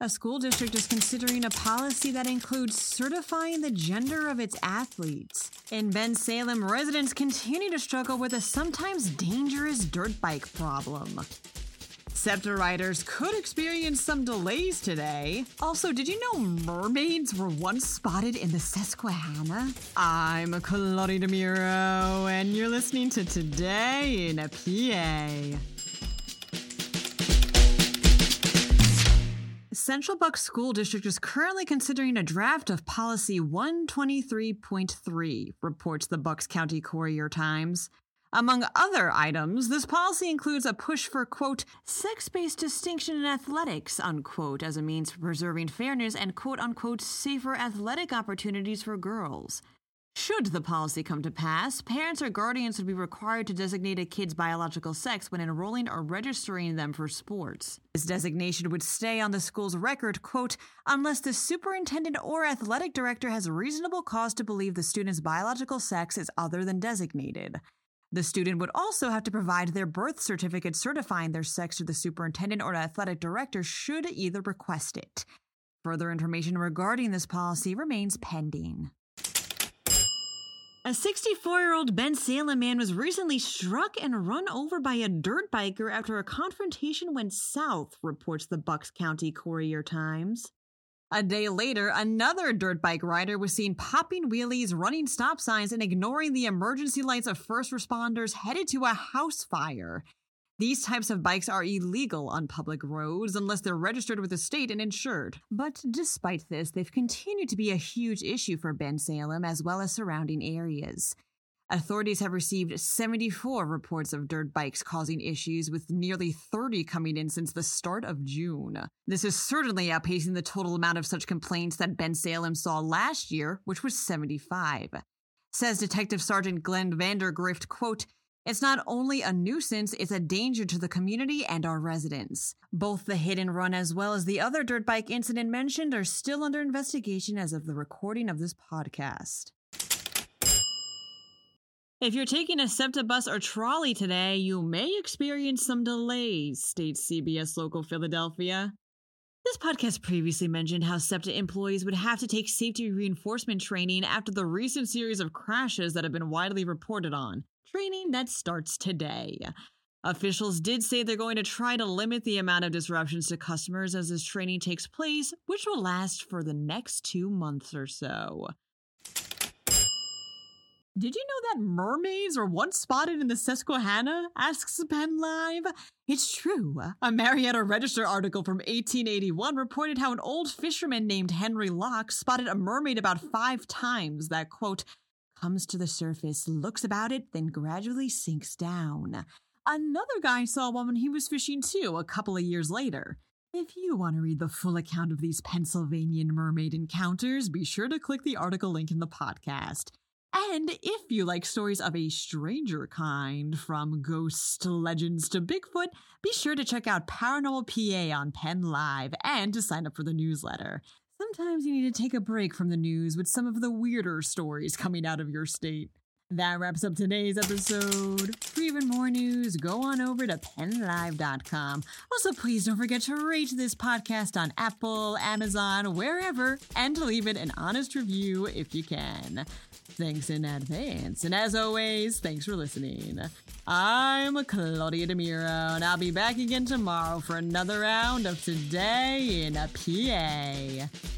A school district is considering a policy that includes certifying the gender of its athletes. In Bensalem, residents continue to struggle with a sometimes dangerous dirt bike problem. SEPTA riders could experience some delays today. Also, did you know mermaids were once spotted in the Susquehanna? I'm Claudia DeMiro, and you're listening to Today in a PA. Central Bucks School District is currently considering a draft of Policy 123.3, reports the Bucks County Courier Times. Among other items, this policy includes a push for, quote, sex based distinction in athletics, unquote, as a means for preserving fairness and, quote unquote, safer athletic opportunities for girls. Should the policy come to pass, parents or guardians would be required to designate a kid's biological sex when enrolling or registering them for sports. This designation would stay on the school's record, quote, unless the superintendent or athletic director has reasonable cause to believe the student's biological sex is other than designated. The student would also have to provide their birth certificate certifying their sex to the superintendent or athletic director should either request it. Further information regarding this policy remains pending. A 64 year old Bensalem man was recently struck and run over by a dirt biker after a confrontation went south, reports the Bucks County Courier Times. A day later, another dirt bike rider was seen popping wheelies, running stop signs, and ignoring the emergency lights of first responders headed to a house fire. These types of bikes are illegal on public roads unless they're registered with the state and insured. But despite this, they've continued to be a huge issue for Bensalem as well as surrounding areas. Authorities have received 74 reports of dirt bikes causing issues, with nearly 30 coming in since the start of June. This is certainly outpacing the total amount of such complaints that Bensalem saw last year, which was 75. Says Detective Sergeant Glenn Vandergrift, quote, it's not only a nuisance, it's a danger to the community and our residents. Both the hit and run as well as the other dirt bike incident mentioned are still under investigation as of the recording of this podcast. If you're taking a SEPTA bus or trolley today, you may experience some delays, states CBS Local Philadelphia. This podcast previously mentioned how SEPTA employees would have to take safety reinforcement training after the recent series of crashes that have been widely reported on training that starts today. Officials did say they're going to try to limit the amount of disruptions to customers as this training takes place, which will last for the next two months or so. Did you know that mermaids were once spotted in the Susquehanna? asks Penn Live. It's true. A Marietta Register article from 1881 reported how an old fisherman named Henry Locke spotted a mermaid about five times that, quote, comes to the surface, looks about it, then gradually sinks down. Another guy saw one when he was fishing too, a couple of years later. If you want to read the full account of these Pennsylvanian mermaid encounters, be sure to click the article link in the podcast. And if you like stories of a stranger kind, from ghosts to legends to Bigfoot, be sure to check out Paranormal PA on Penn Live and to sign up for the newsletter. Sometimes you need to take a break from the news with some of the weirder stories coming out of your state. That wraps up today's episode. For even more news, go on over to pennlive.com. Also, please don't forget to rate this podcast on Apple, Amazon, wherever, and leave it an honest review if you can. Thanks in advance. And as always, thanks for listening. I'm Claudia DeMiro, and I'll be back again tomorrow for another round of Today in a PA.